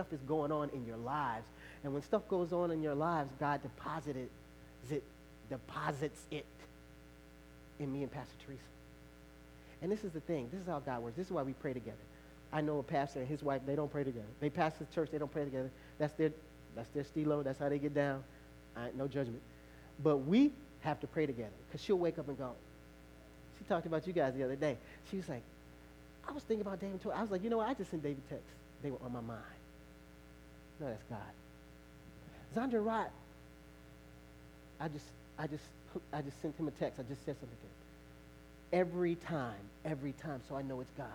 stuff is going on in your lives. And when stuff goes on in your lives, God deposited it, deposits it in me and Pastor Teresa. And this is the thing. This is how God works. This is why we pray together. I know a pastor and his wife, they don't pray together. They pastor the church, they don't pray together. That's their, that's their stilo. That's how they get down. I, no judgment. But we have to pray together because she'll wake up and go. She talked about you guys the other day. She was like, I was thinking about David too. I was like, you know what? I just sent David texts. They were on my mind. No, that's God. Zandra Rott, I just, I just, I just sent him a text. I just said something to him. Every time, every time, so I know it's God.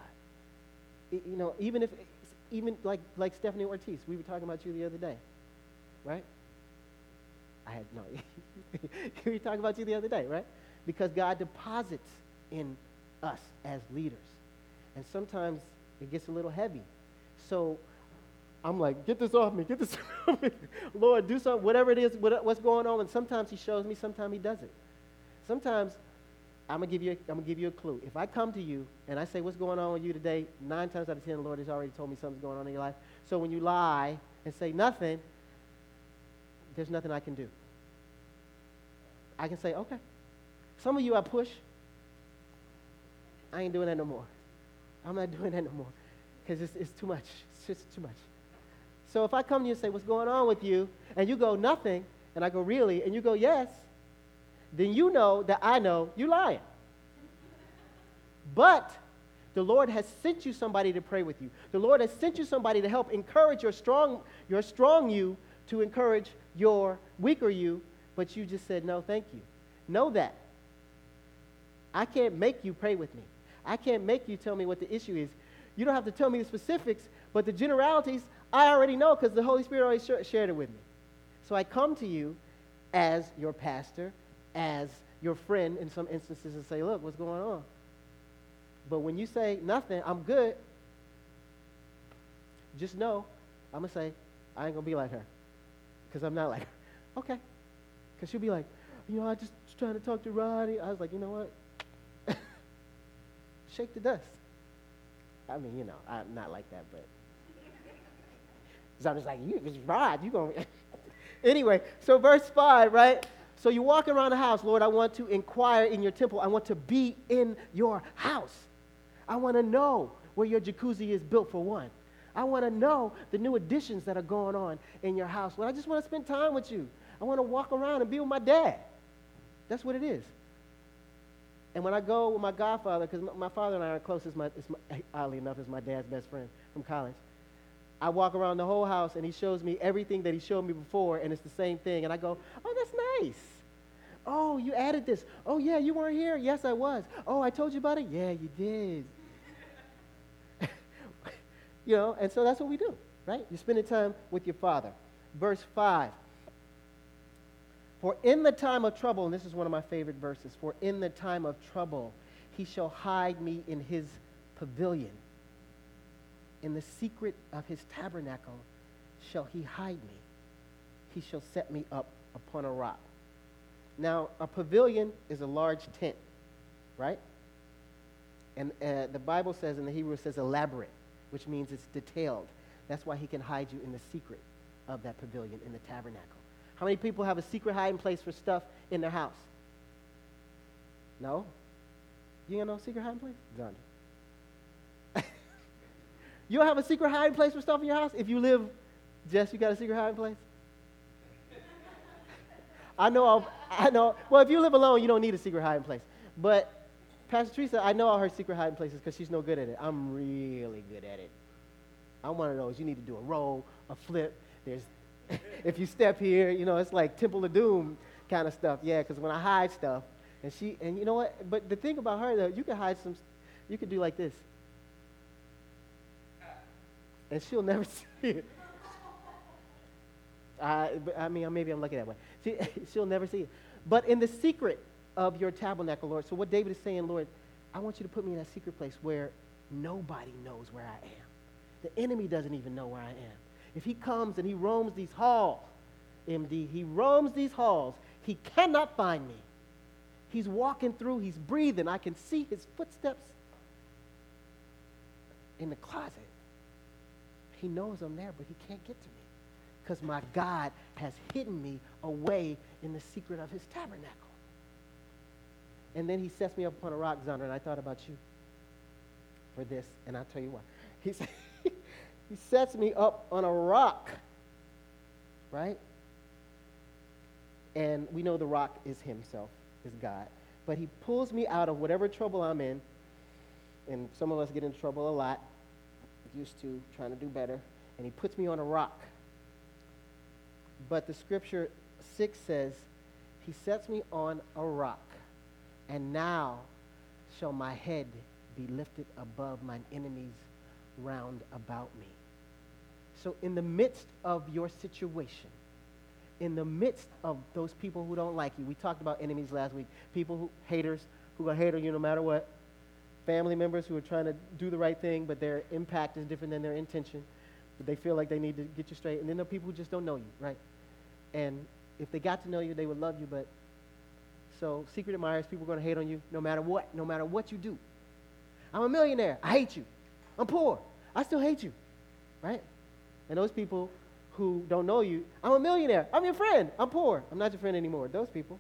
You know, even if, even like, like Stephanie Ortiz, we were talking about you the other day, right? I had, no, we were talking about you the other day, right? Because God deposits in us as leaders. And sometimes it gets a little heavy. So I'm like, get this off me, get this off me. Lord, do something, whatever it is, what's going on. And sometimes he shows me, sometimes he doesn't. Sometimes I'm gonna give you, I'm gonna give you a clue. If I come to you and I say, what's going on with you today? Nine times out of ten, the Lord has already told me something's going on in your life. So when you lie and say nothing, there's nothing I can do. I can say, okay. Some of you I push. I ain't doing that no more. I'm not doing that no more because it's, it's too much. It's just too much. So if I come to you and say, What's going on with you? And you go, Nothing. And I go, Really? And you go, Yes. Then you know that I know you're lying. But the Lord has sent you somebody to pray with you. The Lord has sent you somebody to help encourage your strong, your strong you to encourage your weaker you, but you just said, No, thank you. Know that. I can't make you pray with me. I can't make you tell me what the issue is. You don't have to tell me the specifics, but the generalities, I already know because the Holy Spirit already sh- shared it with me. So I come to you as your pastor, as your friend in some instances, and say, Look, what's going on? But when you say nothing, I'm good, just know I'm going to say, I ain't going to be like her because I'm not like her. Okay. Because she'll be like, you know, I just trying to talk to Roddy. I was like, you know what? shake the dust. I mean, you know, I'm not like that, but. So I'm just like, you, Rod, you going Anyway, so verse 5, right? So you walk around the house, Lord, I want to inquire in your temple. I want to be in your house. I want to know where your jacuzzi is built for one. I want to know the new additions that are going on in your house. Lord, I just want to spend time with you. I want to walk around and be with my dad. That's what it is. And when I go with my godfather, because my father and I are close, as my, my, eh, oddly enough, is my dad's best friend from college. I walk around the whole house and he shows me everything that he showed me before, and it's the same thing. And I go, oh, that's nice. Oh, you added this. Oh, yeah, you weren't here. Yes, I was. Oh, I told you about it. Yeah, you did. you know, and so that's what we do, right? You're spending time with your father. Verse 5. For in the time of trouble, and this is one of my favorite verses, for in the time of trouble, he shall hide me in his pavilion. In the secret of his tabernacle shall he hide me. He shall set me up upon a rock. Now, a pavilion is a large tent, right? And uh, the Bible says, in the Hebrew, says elaborate, which means it's detailed. That's why he can hide you in the secret of that pavilion in the tabernacle. How many people have a secret hiding place for stuff in their house? No? You got no secret hiding place? John. You don't have a secret hiding place for stuff in your house? If you live, Jess, you got a secret hiding place? I know, I'll, I know. Well, if you live alone, you don't need a secret hiding place. But Pastor Teresa, I know all her secret hiding places because she's no good at it. I'm really good at it. I'm one of those. You need to do a roll, a flip. There's if you step here, you know, it's like Temple of Doom kind of stuff. Yeah, because when I hide stuff, and she, and you know what? But the thing about her, though, you can hide some, you can do like this. And she'll never see it. I, I mean, maybe I'm lucky that way. She, she'll never see it. But in the secret of your tabernacle, Lord, so what David is saying, Lord, I want you to put me in that secret place where nobody knows where I am. The enemy doesn't even know where I am if he comes and he roams these halls, MD, he roams these halls, he cannot find me. He's walking through, he's breathing. I can see his footsteps in the closet. He knows I'm there, but he can't get to me because my God has hidden me away in the secret of his tabernacle. And then he sets me up upon a rock, Zandra, and I thought about you for this, and I'll tell you why. He, he sets me up on a rock, right? And we know the rock is himself, is God. But he pulls me out of whatever trouble I'm in, and some of us get into trouble a lot, used to, trying to do better, and he puts me on a rock. But the scripture 6 says, He sets me on a rock, and now shall my head be lifted above mine enemies round about me. So, in the midst of your situation, in the midst of those people who don't like you, we talked about enemies last week, people who, haters, who are hate you no matter what, family members who are trying to do the right thing, but their impact is different than their intention, but they feel like they need to get you straight. And then there are people who just don't know you, right? And if they got to know you, they would love you, but so secret admirers, people are going to hate on you no matter what, no matter what you do. I'm a millionaire. I hate you. I'm poor. I still hate you, right? And those people who don't know you, I'm a millionaire. I'm your friend. I'm poor. I'm not your friend anymore. Those people.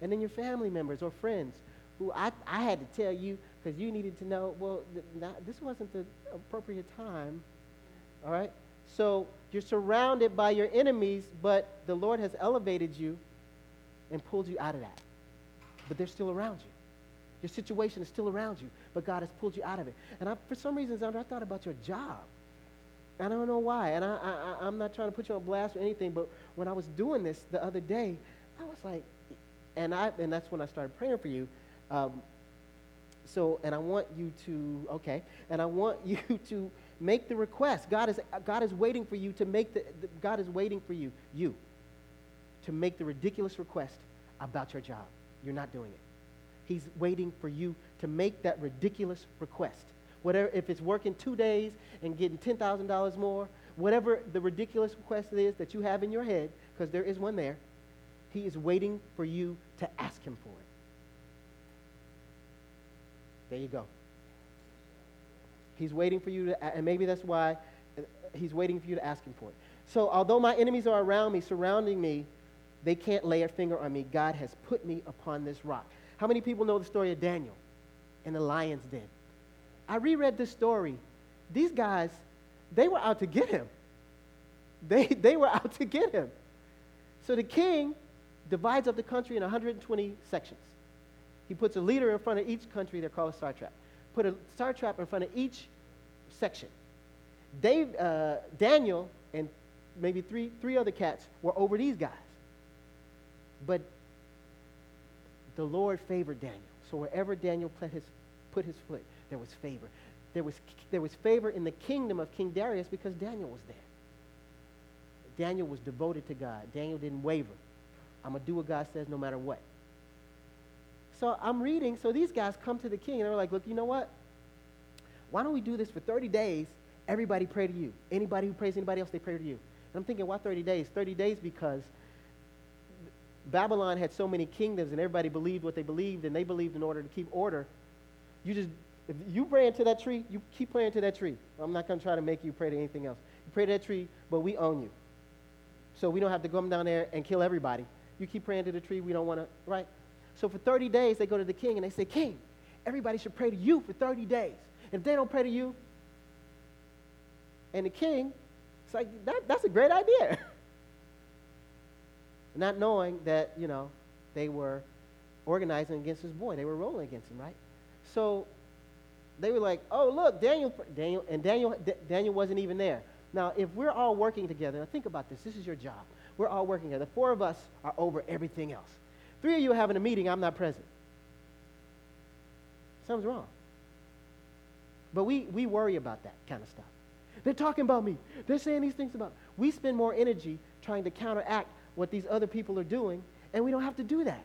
And then your family members or friends who I, I had to tell you because you needed to know, well, th- not, this wasn't the appropriate time. All right? So you're surrounded by your enemies, but the Lord has elevated you and pulled you out of that. But they're still around you. Your situation is still around you, but God has pulled you out of it. And I, for some reason, Zandra, I thought about your job. I don't know why. And I, I, I'm not trying to put you on blast or anything, but when I was doing this the other day, I was like, and, I, and that's when I started praying for you. Um, so, and I want you to, okay, and I want you to make the request. God is, God is waiting for you to make the, the, God is waiting for you, you, to make the ridiculous request about your job. You're not doing it. He's waiting for you to make that ridiculous request. Whatever, if it's working two days and getting $10,000 more, whatever the ridiculous request is that you have in your head, because there is one there, he is waiting for you to ask him for it. There you go. He's waiting for you to, and maybe that's why he's waiting for you to ask him for it. So, although my enemies are around me, surrounding me, they can't lay a finger on me. God has put me upon this rock. How many people know the story of Daniel in the lion's den? I reread this story. These guys, they were out to get him. They, they were out to get him. So the king divides up the country in 120 sections. He puts a leader in front of each country, they're called a satrap. Put a satrap in front of each section. Dave, uh, Daniel and maybe three, three other cats were over these guys. But the Lord favored Daniel. So wherever Daniel put his, put his foot, there was favor. There was, there was favor in the kingdom of King Darius because Daniel was there. Daniel was devoted to God. Daniel didn't waver. I'm going to do what God says no matter what. So I'm reading. So these guys come to the king and they're like, look, you know what? Why don't we do this for 30 days? Everybody pray to you. Anybody who prays anybody else, they pray to you. And I'm thinking, why 30 days? 30 days because Babylon had so many kingdoms and everybody believed what they believed and they believed in order to keep order. You just, if you pray into that tree, you keep praying to that tree. I'm not going to try to make you pray to anything else. You pray to that tree, but we own you. So we don't have to come down there and kill everybody. You keep praying to the tree, we don't want to, right? So for 30 days, they go to the king and they say, King, everybody should pray to you for 30 days. If they don't pray to you, and the king, it's like, that, that's a great idea. Not knowing that, you know, they were organizing against this boy. They were rolling against him, right? So they were like, oh, look, Daniel, Daniel, and Daniel, D- Daniel wasn't even there. Now, if we're all working together, think about this. This is your job. We're all working together. The Four of us are over everything else. Three of you are having a meeting, I'm not present. Something's wrong. But we, we worry about that kind of stuff. They're talking about me. They're saying these things about me. We spend more energy trying to counteract what these other people are doing, and we don't have to do that.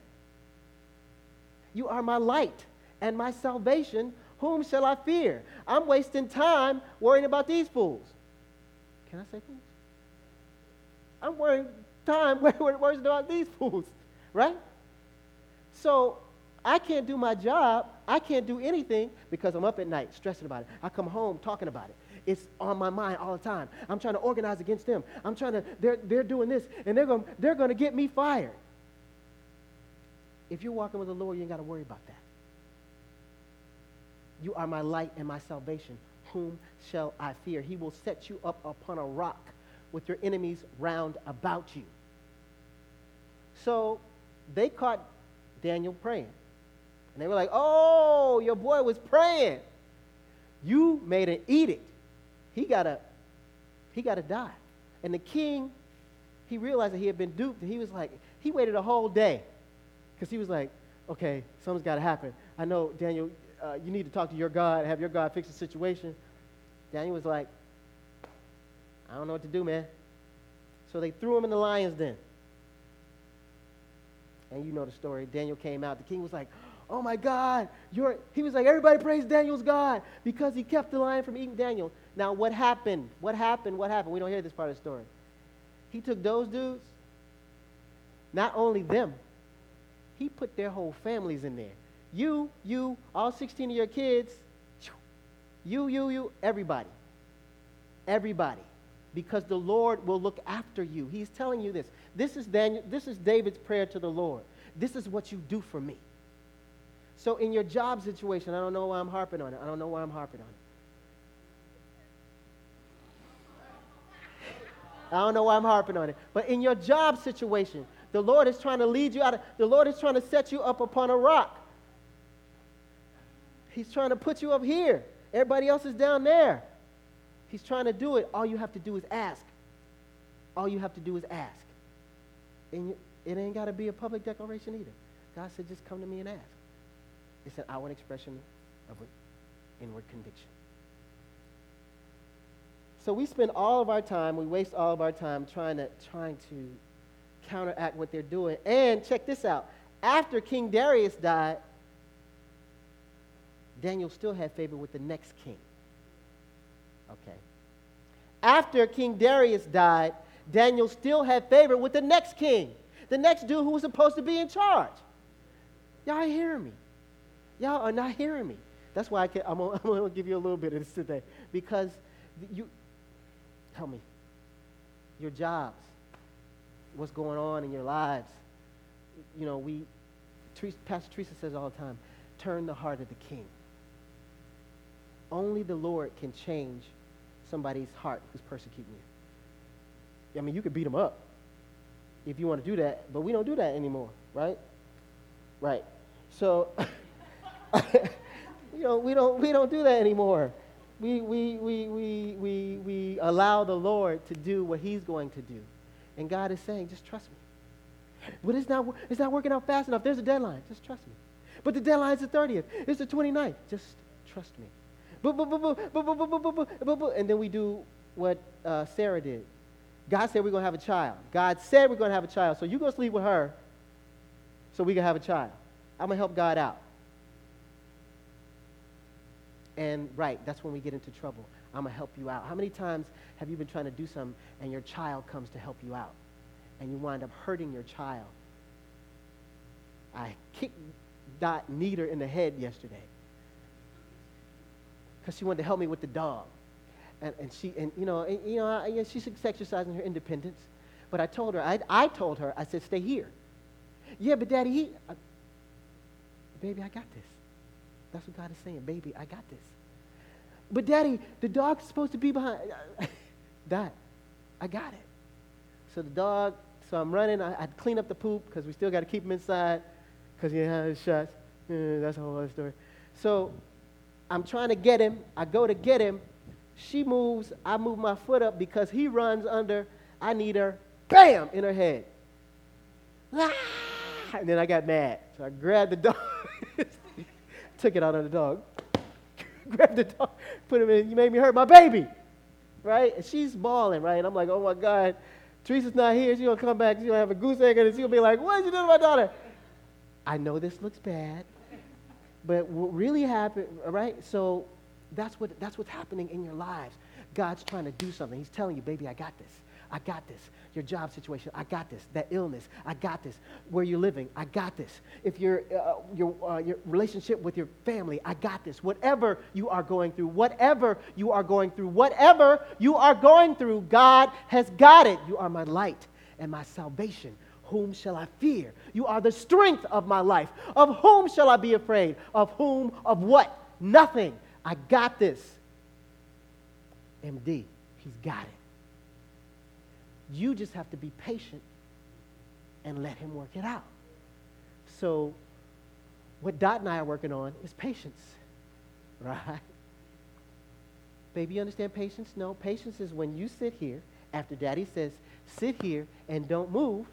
You are my light and my salvation. Whom shall I fear? I'm wasting time worrying about these fools. Can I say fools? I'm worrying time worrying about these fools, right? So I can't do my job. I can't do anything because I'm up at night stressing about it. I come home talking about it. It's on my mind all the time. I'm trying to organize against them. I'm trying to, they're, they're doing this, and they're going they're going to get me fired. If you're walking with the Lord, you ain't got to worry about that. You are my light and my salvation. Whom shall I fear? He will set you up upon a rock with your enemies round about you. So they caught Daniel praying. And they were like, oh, your boy was praying. You made an edict. He gotta, he gotta die. And the king, he realized that he had been duped, and he was like, he waited a whole day. Because he was like, okay, something's gotta happen. I know, Daniel, uh, you need to talk to your God, have your God fix the situation. Daniel was like, I don't know what to do, man. So they threw him in the lion's den. And you know the story. Daniel came out. The king was like, Oh my God, you're, he was like, Everybody praise Daniel's God because he kept the lion from eating Daniel. Now, what happened? What happened? What happened? We don't hear this part of the story. He took those dudes, not only them, he put their whole families in there. You, you, all 16 of your kids, you, you, you, everybody. Everybody. Because the Lord will look after you. He's telling you this. This is, Daniel, this is David's prayer to the Lord. This is what you do for me. So in your job situation, I don't know why I'm harping on it. I don't know why I'm harping on it. I don't know why I'm harping on it. But in your job situation, the Lord is trying to lead you out of, the Lord is trying to set you up upon a rock. He's trying to put you up here. Everybody else is down there. He's trying to do it. All you have to do is ask. All you have to do is ask. And it ain't got to be a public declaration either. God said, just come to me and ask. It's an outward expression of inward conviction. So we spend all of our time, we waste all of our time trying to, trying to counteract what they're doing. And check this out. After King Darius died, Daniel still had favor with the next king. Okay. After King Darius died, Daniel still had favor with the next king, the next dude who was supposed to be in charge. Y'all hearing me. Y'all are not hearing me. That's why I can, I'm going to give you a little bit of this today. Because you, tell me, your jobs, what's going on in your lives. You know, we, Pastor Teresa says all the time, turn the heart of the king. Only the Lord can change somebody's heart who's persecuting you. I mean, you could beat them up if you want to do that, but we don't do that anymore, right? Right. So, you know, we don't, we don't do that anymore. We, we, we, we, we, we allow the Lord to do what he's going to do. And God is saying, just trust me. But it's not, it's not working out fast enough. There's a deadline. Just trust me. But the deadline is the 30th. It's the 29th. Just trust me. And then we do what uh, Sarah did. God said we're going to have a child. God said we're going to have a child. So you go sleep with her so we can have a child. I'm going to help God out. And right, that's when we get into trouble. I'm going to help you out. How many times have you been trying to do something and your child comes to help you out? And you wind up hurting your child. I kicked Dot Neater in the head yesterday because she wanted to help me with the dog. And, and she, and you know, and, you know, I, yeah, she's exercising her independence. But I told her, I, I told her, I said, stay here. Yeah, but daddy, he, I, baby, I got this. That's what God is saying, baby, I got this. But daddy, the dog's supposed to be behind. Dad, I got it. So the dog, so I'm running. I, I clean up the poop because we still got to keep him inside because he has shots. Uh, that's a whole other story. So I'm trying to get him. I go to get him. She moves. I move my foot up because he runs under. I need her. Bam! In her head. Ah! And then I got mad. So I grabbed the dog. took it out on the dog. grabbed the dog. Put him in. You made me hurt my baby. Right? And she's bawling, right? And I'm like, oh my God. Teresa's not here. She's going to come back. She's going to have a goose egg and she's going to be like, what did you do to my daughter? I know this looks bad. But what really happened, right? So that's, what, that's what's happening in your lives. God's trying to do something. He's telling you, baby, I got this. I got this. Your job situation, I got this. That illness, I got this. Where you're living, I got this. If your uh, your uh, your relationship with your family, I got this. Whatever you are going through, whatever you are going through, whatever you are going through, God has got it. You are my light and my salvation. Whom shall I fear? You are the strength of my life. Of whom shall I be afraid? Of whom? Of what? Nothing. I got this. MD, he's got it. You just have to be patient and let him work it out. So, what Dot and I are working on is patience, right? Baby, you understand patience? No, patience is when you sit here after daddy says, sit here and don't move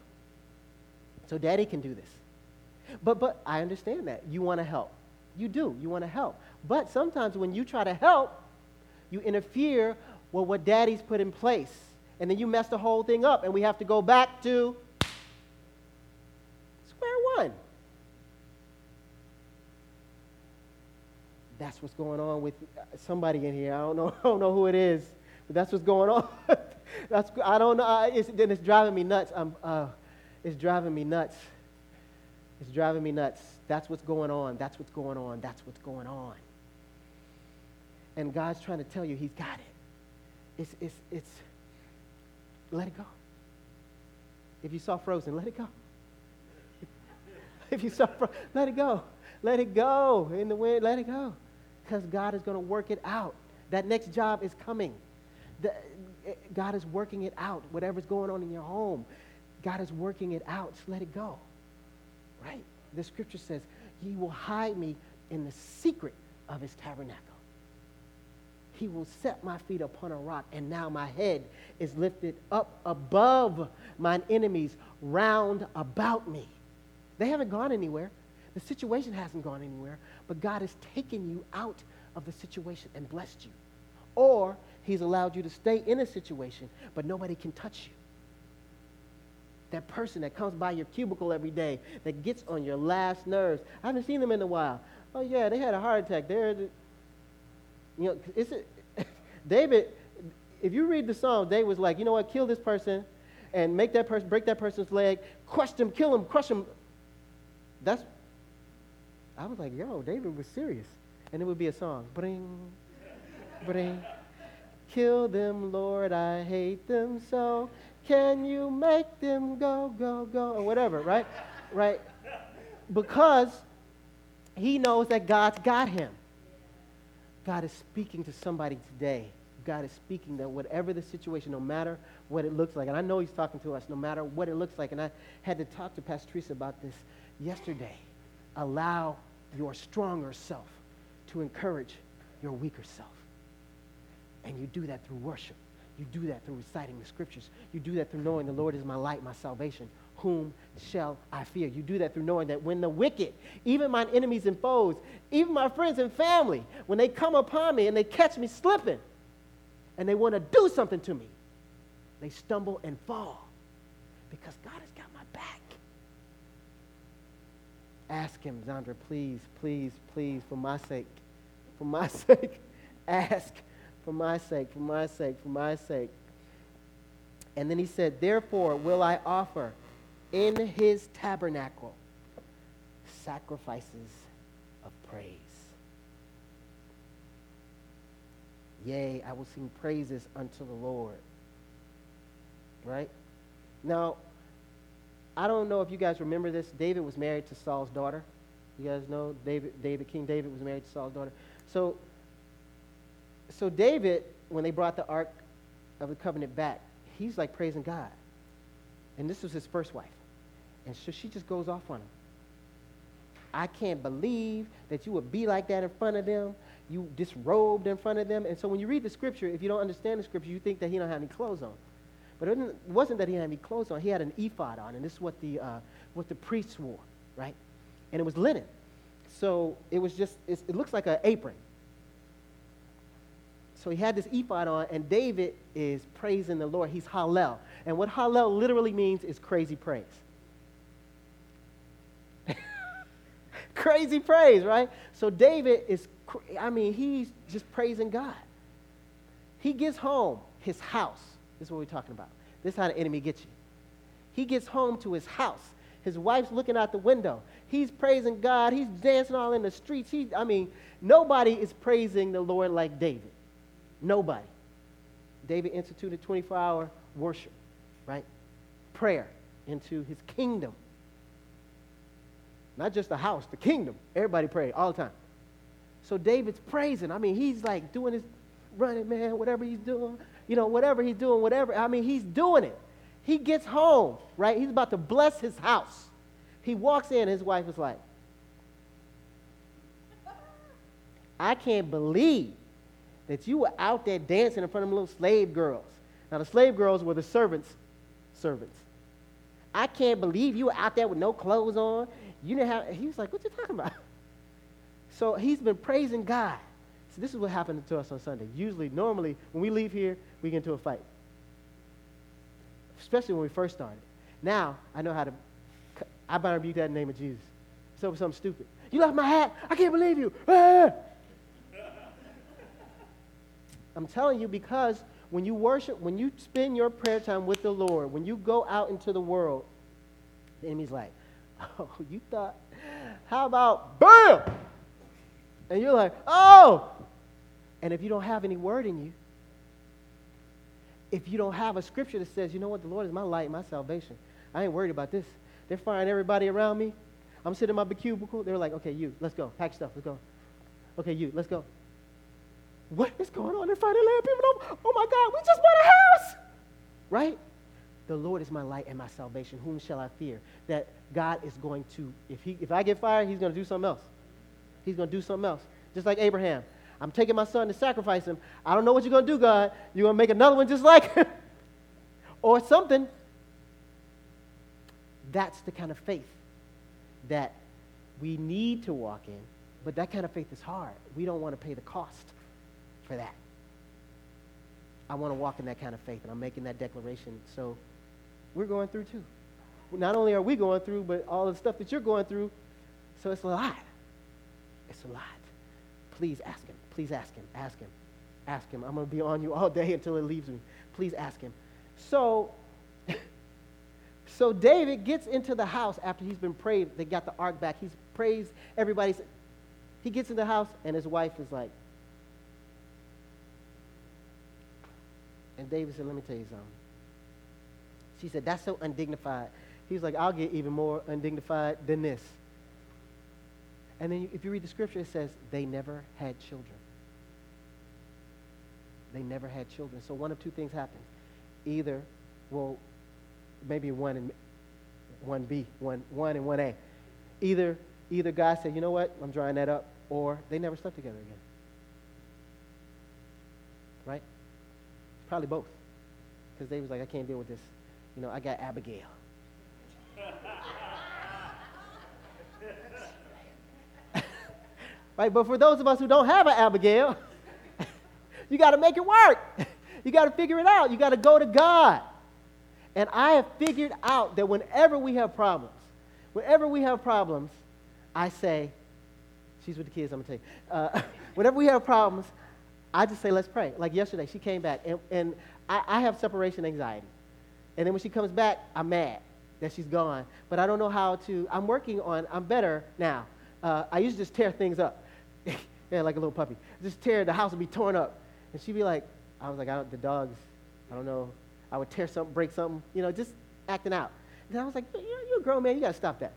so daddy can do this. But, but I understand that. You want to help. You do. You want to help. But sometimes when you try to help, you interfere with what daddy's put in place. And then you mess the whole thing up, and we have to go back to square one. That's what's going on with somebody in here. I don't know, I don't know who it is, but that's what's going on. that's, I don't know. It's, then it's driving me nuts. I'm, uh, it's driving me nuts. It's driving me nuts. That's what's going on. That's what's going on. That's what's going on. And God's trying to tell you He's got it. It's, it's, it's, let it go. If you saw Frozen, let it go. if you saw Frozen, let it go. Let it go in the wind, let it go. Because God is going to work it out. That next job is coming. The, eh, God is working it out. Whatever's going on in your home, God is working it out. Just let it go. Right? The scripture says, He will hide me in the secret of His tabernacle. He will set my feet upon a rock, and now my head is lifted up above mine enemies round about me. They haven't gone anywhere. The situation hasn't gone anywhere, but God has taken you out of the situation and blessed you. Or He's allowed you to stay in a situation, but nobody can touch you. That person that comes by your cubicle every day, that gets on your last nerves. I haven't seen them in a while. Oh, yeah, they had a heart attack. They're, you know, it's a, David, if you read the Psalm, David was like, you know what, kill this person and make that person, break that person's leg, crush them, kill him, crush him. That's, I was like, yo, David was serious. And it would be a song. Bring, bring. Kill them, Lord, I hate them so. Can you make them go, go, go? Or whatever, right? right? Because he knows that God's got him. God is speaking to somebody today. God is speaking that whatever the situation, no matter what it looks like, and I know He's talking to us, no matter what it looks like, and I had to talk to Pastor Teresa about this yesterday. Allow your stronger self to encourage your weaker self. And you do that through worship. You do that through reciting the scriptures. You do that through knowing the Lord is my light, my salvation whom shall I fear? You do that through knowing that when the wicked, even my enemies and foes, even my friends and family, when they come upon me and they catch me slipping and they want to do something to me, they stumble and fall because God has got my back. Ask Him, Zandra, please, please, please, for my sake, for my sake, ask for my sake, for my sake, for my sake. And then he said, Therefore will I offer in his tabernacle sacrifices of praise. Yea, I will sing praises unto the Lord. Right? Now, I don't know if you guys remember this. David was married to Saul's daughter. You guys know David, David, King David was married to Saul's daughter. So, so David, when they brought the Ark of the Covenant back, he's like praising God. And this was his first wife. And so she just goes off on him. I can't believe that you would be like that in front of them. You disrobed in front of them. And so when you read the scripture, if you don't understand the scripture, you think that he don't have any clothes on. But it wasn't that he had any clothes on. He had an ephod on, and this is what the, uh, what the priests wore, right? And it was linen. So it was just, it looks like an apron. So he had this ephod on, and David is praising the Lord. He's Hallel. And what Hallel literally means is crazy praise. Crazy praise, right? So David is, I mean, he's just praising God. He gets home, his house, this is what we're talking about. This is how the enemy gets you. He gets home to his house. His wife's looking out the window. He's praising God. He's dancing all in the streets. He, I mean, nobody is praising the Lord like David. Nobody. David instituted 24 hour worship, right? Prayer into his kingdom. Not just the house, the kingdom. Everybody pray all the time. So David's praising. I mean, he's like doing his running, man, whatever he's doing, you know, whatever he's doing, whatever. I mean, he's doing it. He gets home, right? He's about to bless his house. He walks in, his wife is like, I can't believe that you were out there dancing in front of them little slave girls. Now, the slave girls were the servants' servants. I can't believe you were out there with no clothes on. You didn't have, he was like, What you talking about? So he's been praising God. So this is what happened to us on Sunday. Usually, normally, when we leave here, we get into a fight. Especially when we first started. Now, I know how to, I bind rebuke that in the name of Jesus. So something stupid. You left my hat. I can't believe you. Ah! I'm telling you because when you worship, when you spend your prayer time with the Lord, when you go out into the world, the enemy's like, oh, you thought, how about BAM? And you're like, oh! And if you don't have any word in you, if you don't have a scripture that says, you know what, the Lord is my light, my salvation, I ain't worried about this. They're firing everybody around me. I'm sitting in my cubicle. They're like, okay, you, let's go. Pack stuff, let's go. Okay, you, let's go. What is going on? They're fighting land people. Oh my God, we just bought a house. Right? The Lord is my light and my salvation. Whom shall I fear? That God is going to, if, he, if I get fired, he's going to do something else. He's going to do something else. Just like Abraham. I'm taking my son to sacrifice him. I don't know what you're going to do, God. You're going to make another one just like him. or something. That's the kind of faith that we need to walk in. But that kind of faith is hard. We don't want to pay the cost for that. I want to walk in that kind of faith, and I'm making that declaration. So we're going through too. Not only are we going through, but all the stuff that you're going through. So it's a lot. It's a lot. Please ask him. Please ask him. Ask him. Ask him. I'm going to be on you all day until it leaves me. Please ask him. So, so David gets into the house after he's been prayed. They got the ark back. He's praised everybody. He gets in the house, and his wife is like, and David said, Let me tell you something. She said, That's so undignified. He was like, I'll get even more undignified than this. And then if you read the scripture, it says they never had children. They never had children. So one of two things happened. Either, well, maybe one and one B, one one and one A. Either either God said, you know what, I'm drying that up, or they never slept together again. Right? Probably both. Because they was like, I can't deal with this. You know, I got Abigail. right? But for those of us who don't have an Abigail, you got to make it work. You got to figure it out. You got to go to God. And I have figured out that whenever we have problems, whenever we have problems, I say, she's with the kids, I'm going to tell you. Uh, whenever we have problems, I just say, let's pray. Like yesterday, she came back, and, and I, I have separation anxiety. And then when she comes back, I'm mad that she's gone. But I don't know how to, I'm working on, I'm better now. Uh, I used to just tear things up. yeah, like a little puppy. Just tear, the house would be torn up. And she'd be like, I was like, I don't, the dogs, I don't know. I would tear something, break something, you know, just acting out. And I was like, you're, you're a grown man, you got to stop that.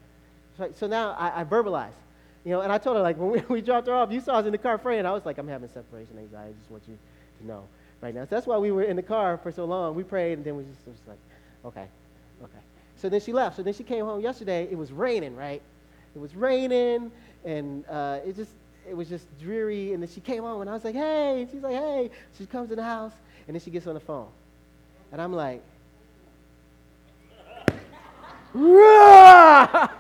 So, so now I, I verbalize. You know, and I told her, like, when we, we dropped her off, you saw us in the car praying. I was like, I'm having separation anxiety. I just want you to know right now. So that's why we were in the car for so long. We prayed, and then we just, was like, okay, okay. So then she left. So then she came home yesterday. It was raining, right? It was raining, and uh, it just, it was just dreary. And then she came home, and I was like, hey. And she's like, hey. She comes in the house, and then she gets on the phone. And I'm like,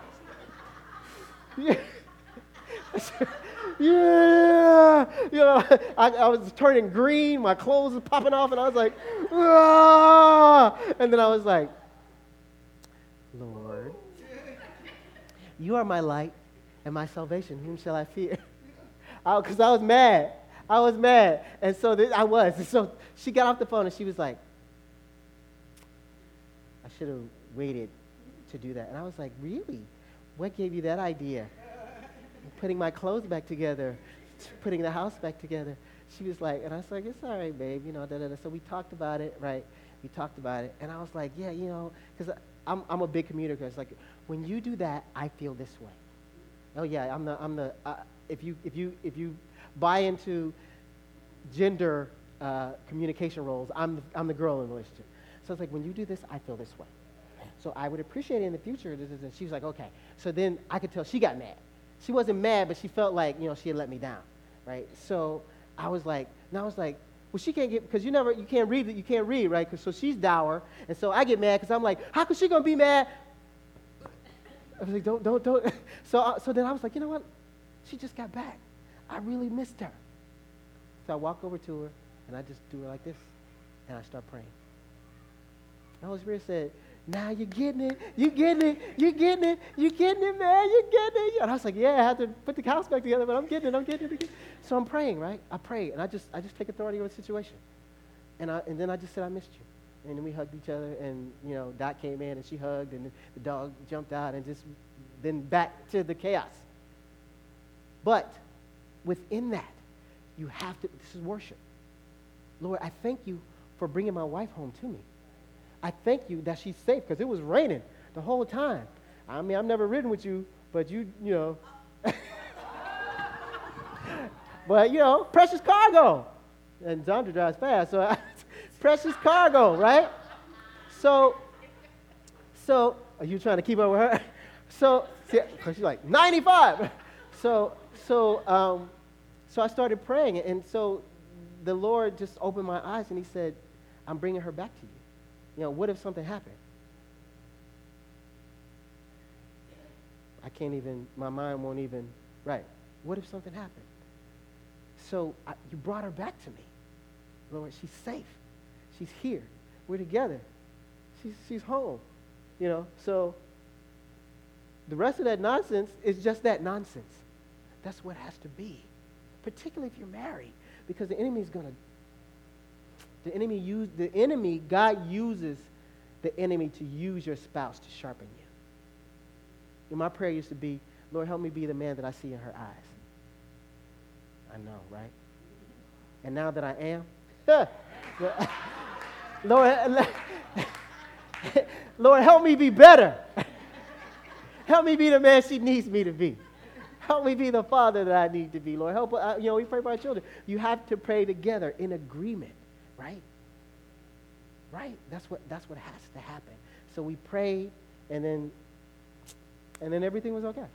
yeah. Yeah, you know, I, I, was turning green, my clothes were popping off, and I was like, ah! and then I was like, Lord, you are my light and my salvation. Whom shall I fear? Because I, I, was mad. I was mad. And so I was. And so she got off the phone and she was like, I should have waited to do that. And I was like, really? What gave you that idea? Putting my clothes back together, putting the house back together. She was like, and I was like, it's all right, babe, you know, da, da, da. So we talked about it, right? We talked about it. And I was like, yeah, you know, because I'm, I'm a big communicator. It's like, when you do that, I feel this way. Oh, yeah, I'm the, I'm the, uh, if, you, if, you, if you buy into gender uh, communication roles, I'm the, I'm the girl in the relationship. So it's like, when you do this, I feel this way. So I would appreciate it in the future. And she was like, okay. So then I could tell she got mad. She wasn't mad, but she felt like, you know, she had let me down, right? So I was like, now I was like, well, she can't get, because you never, you can't read, you can't read, right? Cause, so she's dour. And so I get mad because I'm like, how could she going to be mad? I was like, don't, don't, don't. So, uh, so then I was like, you know what? She just got back. I really missed her. So I walk over to her and I just do her like this and I start praying. The Holy Spirit said, now you're getting it, you're getting it, you're getting it, you're getting it, man, you're getting it. And I was like, yeah, I have to put the house back together, but I'm getting it, I'm getting it. So I'm praying, right? I pray, and I just, I just take authority over the situation. And, I, and then I just said, I missed you. And then we hugged each other, and, you know, Dot came in, and she hugged, and the dog jumped out, and just then back to the chaos. But within that, you have to, this is worship. Lord, I thank you for bringing my wife home to me. I thank you that she's safe because it was raining the whole time. I mean, I've never ridden with you, but you, you know. but, you know, precious cargo. And Zandra drives fast, so precious cargo, right? So, so, are you trying to keep up with her? So, because she's like, 95. So, so, um, so I started praying, and so the Lord just opened my eyes, and He said, I'm bringing her back to you. You know, what if something happened? I can't even, my mind won't even, right. What if something happened? So I, you brought her back to me. Lord, she's safe. She's here. We're together. She's, she's home. You know, so the rest of that nonsense is just that nonsense. That's what has to be, particularly if you're married, because the enemy is going to the enemy use the enemy, God uses the enemy to use your spouse to sharpen you. And my prayer used to be, Lord, help me be the man that I see in her eyes. I know, right? And now that I am, Lord, Lord, help me be better. help me be the man she needs me to be. Help me be the father that I need to be, Lord. Help, uh, you know, we pray for our children. You have to pray together in agreement right? Right? That's what that's what has to happen. So we prayed and then and then everything was okay.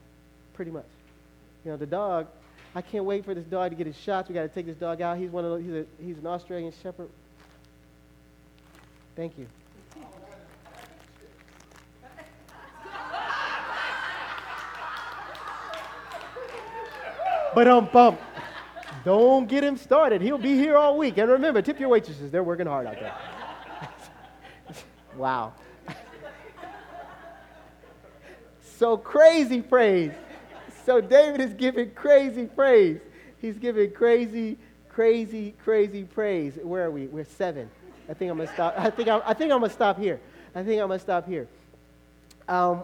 Pretty much. You know, the dog, I can't wait for this dog to get his shots. We got to take this dog out. He's one of those, he's a he's an Australian shepherd. Thank you. But um bump. Don't get him started. He'll be here all week. And remember, tip your waitresses. They're working hard out there. wow. so crazy praise. So David is giving crazy praise. He's giving crazy, crazy, crazy praise. Where are we? We're seven. I think I'm gonna stop. I think I'm, I think I'm gonna stop here. I think I'm gonna stop here. Um,